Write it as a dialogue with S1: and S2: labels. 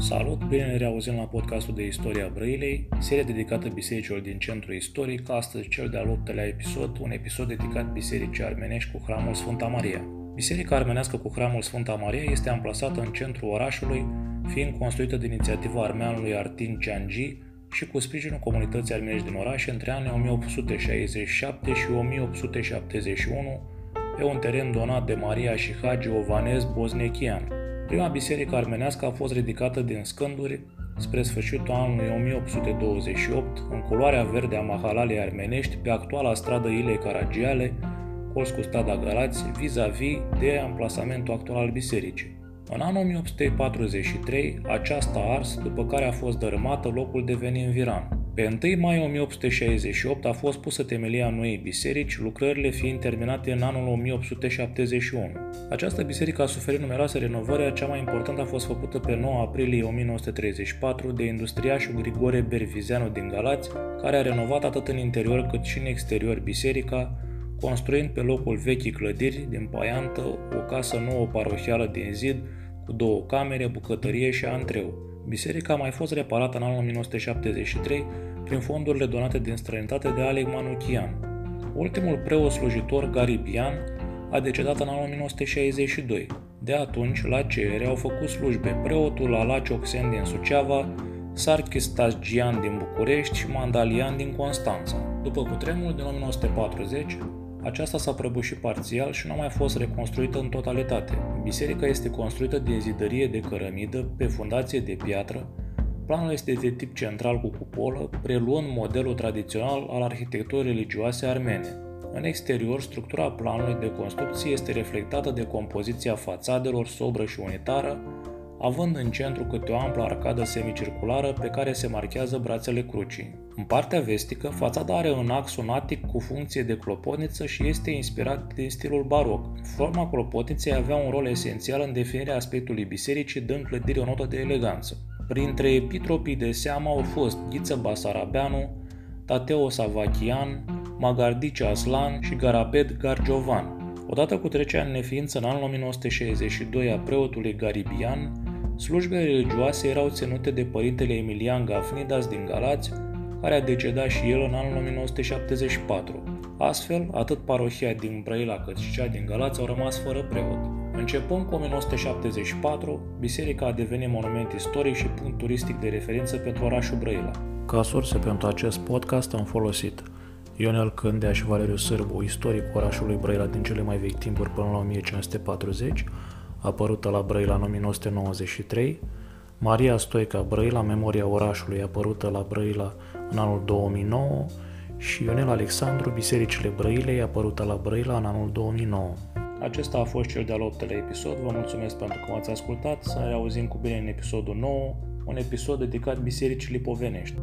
S1: Salut, bine ne reauzim la podcastul de Istoria Brăilei, serie dedicată bisericilor din centru istoric, astăzi cel de-al optelea episod, un episod dedicat bisericii armenești cu hramul Sfânta Maria. Biserica armenească cu hramul Sfânta Maria este amplasată în centrul orașului, fiind construită de inițiativa armeanului Artin Ciangi și cu sprijinul comunității armenești din oraș între anii 1867 și 1871, pe un teren donat de Maria și Hagi Ovanez Boznechian. Prima biserică armenească a fost ridicată din scânduri spre sfârșitul anului 1828 în culoarea verde a Mahalalei armenești pe actuala stradă Ilei Caragiale, colț cu strada Galați, vis-a-vis de amplasamentul actual al bisericii. În anul 1843, aceasta a ars, după care a fost dărâmată, locul devenind viran. Pe 1 mai 1868 a fost pusă temelia noii biserici, lucrările fiind terminate în anul 1871. Această biserică a suferit numeroase renovări, cea mai importantă a fost făcută pe 9 aprilie 1934 de industriașul Grigore Bervizeanu din Galați, care a renovat atât în interior cât și în exterior biserica, construind pe locul vechii clădiri din Paiantă o casă nouă parohială din zid, cu două camere, bucătărie și antreu. Biserica a mai fost reparată în anul 1973 prin fondurile donate din străinătate de Alec Manuchian. Ultimul preot slujitor garibian a decedat în anul 1962. De atunci, la cerere au făcut slujbe preotul Alaci Oxen din Suceava, Sarkis Tasgian din București și Mandalian din Constanța. După cutremurul din 1940, aceasta s-a prăbușit parțial și nu a mai fost reconstruită în totalitate. Biserica este construită din zidărie de cărămidă pe fundație de piatră. Planul este de tip central cu cupolă, preluând modelul tradițional al arhitecturii religioase armene. În exterior, structura planului de construcție este reflectată de compoziția fațadelor sobră și unitară, având în centru câte o amplă arcadă semicirculară pe care se marchează brațele crucii. În partea vestică, fațada are un ax sonatic cu funcție de clopotniță și este inspirat din stilul baroc. Forma clopotniței avea un rol esențial în definirea aspectului bisericii, dând clădirii o notă de eleganță. Printre epitropii de seamă au fost Ghiță Basarabeanu, Tateo Savachian, Magardice Aslan și Garabed Gargiovan. Odată cu trecerea în neființă în anul 1962 a preotului Garibian, slujbele religioase erau ținute de părintele Emilian Gafnidas din Galați, care a decedat și el în anul 1974. Astfel, atât parohia din Brăila cât și cea din Galați au rămas fără preot. Începând cu 1974, biserica a devenit monument istoric și punct turistic de referință pentru orașul Brăila. Ca surse pentru acest podcast am folosit Ionel Cândea și Valeriu Sârbu, istoric orașului Brăila din cele mai vechi timpuri până la 1540, apărută la Brăila în 1993, Maria Stoica Brăila, memoria orașului, apărută la Brăila în anul 2009 și Ionel Alexandru, Bisericile Brăilei, apărută la Brăila în anul 2009. Acesta a fost cel de-al optelea episod, vă mulțumesc pentru că m-ați ascultat, să ne auzim cu bine în episodul nou, un episod dedicat Bisericii Lipovenești.